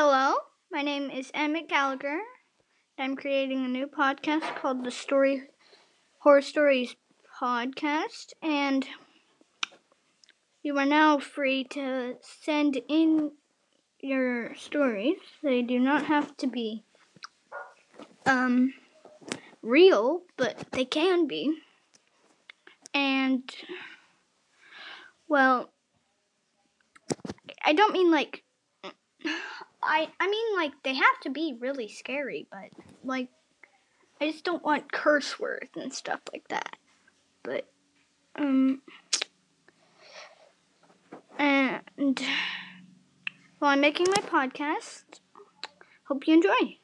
Hello, my name is Emmett Gallagher. I'm creating a new podcast called the Story Horror Stories Podcast, and you are now free to send in your stories. They do not have to be um real, but they can be. And well, I don't mean like I I mean like they have to be really scary, but like I just don't want curse words and stuff like that. But um and well, I'm making my podcast. Hope you enjoy.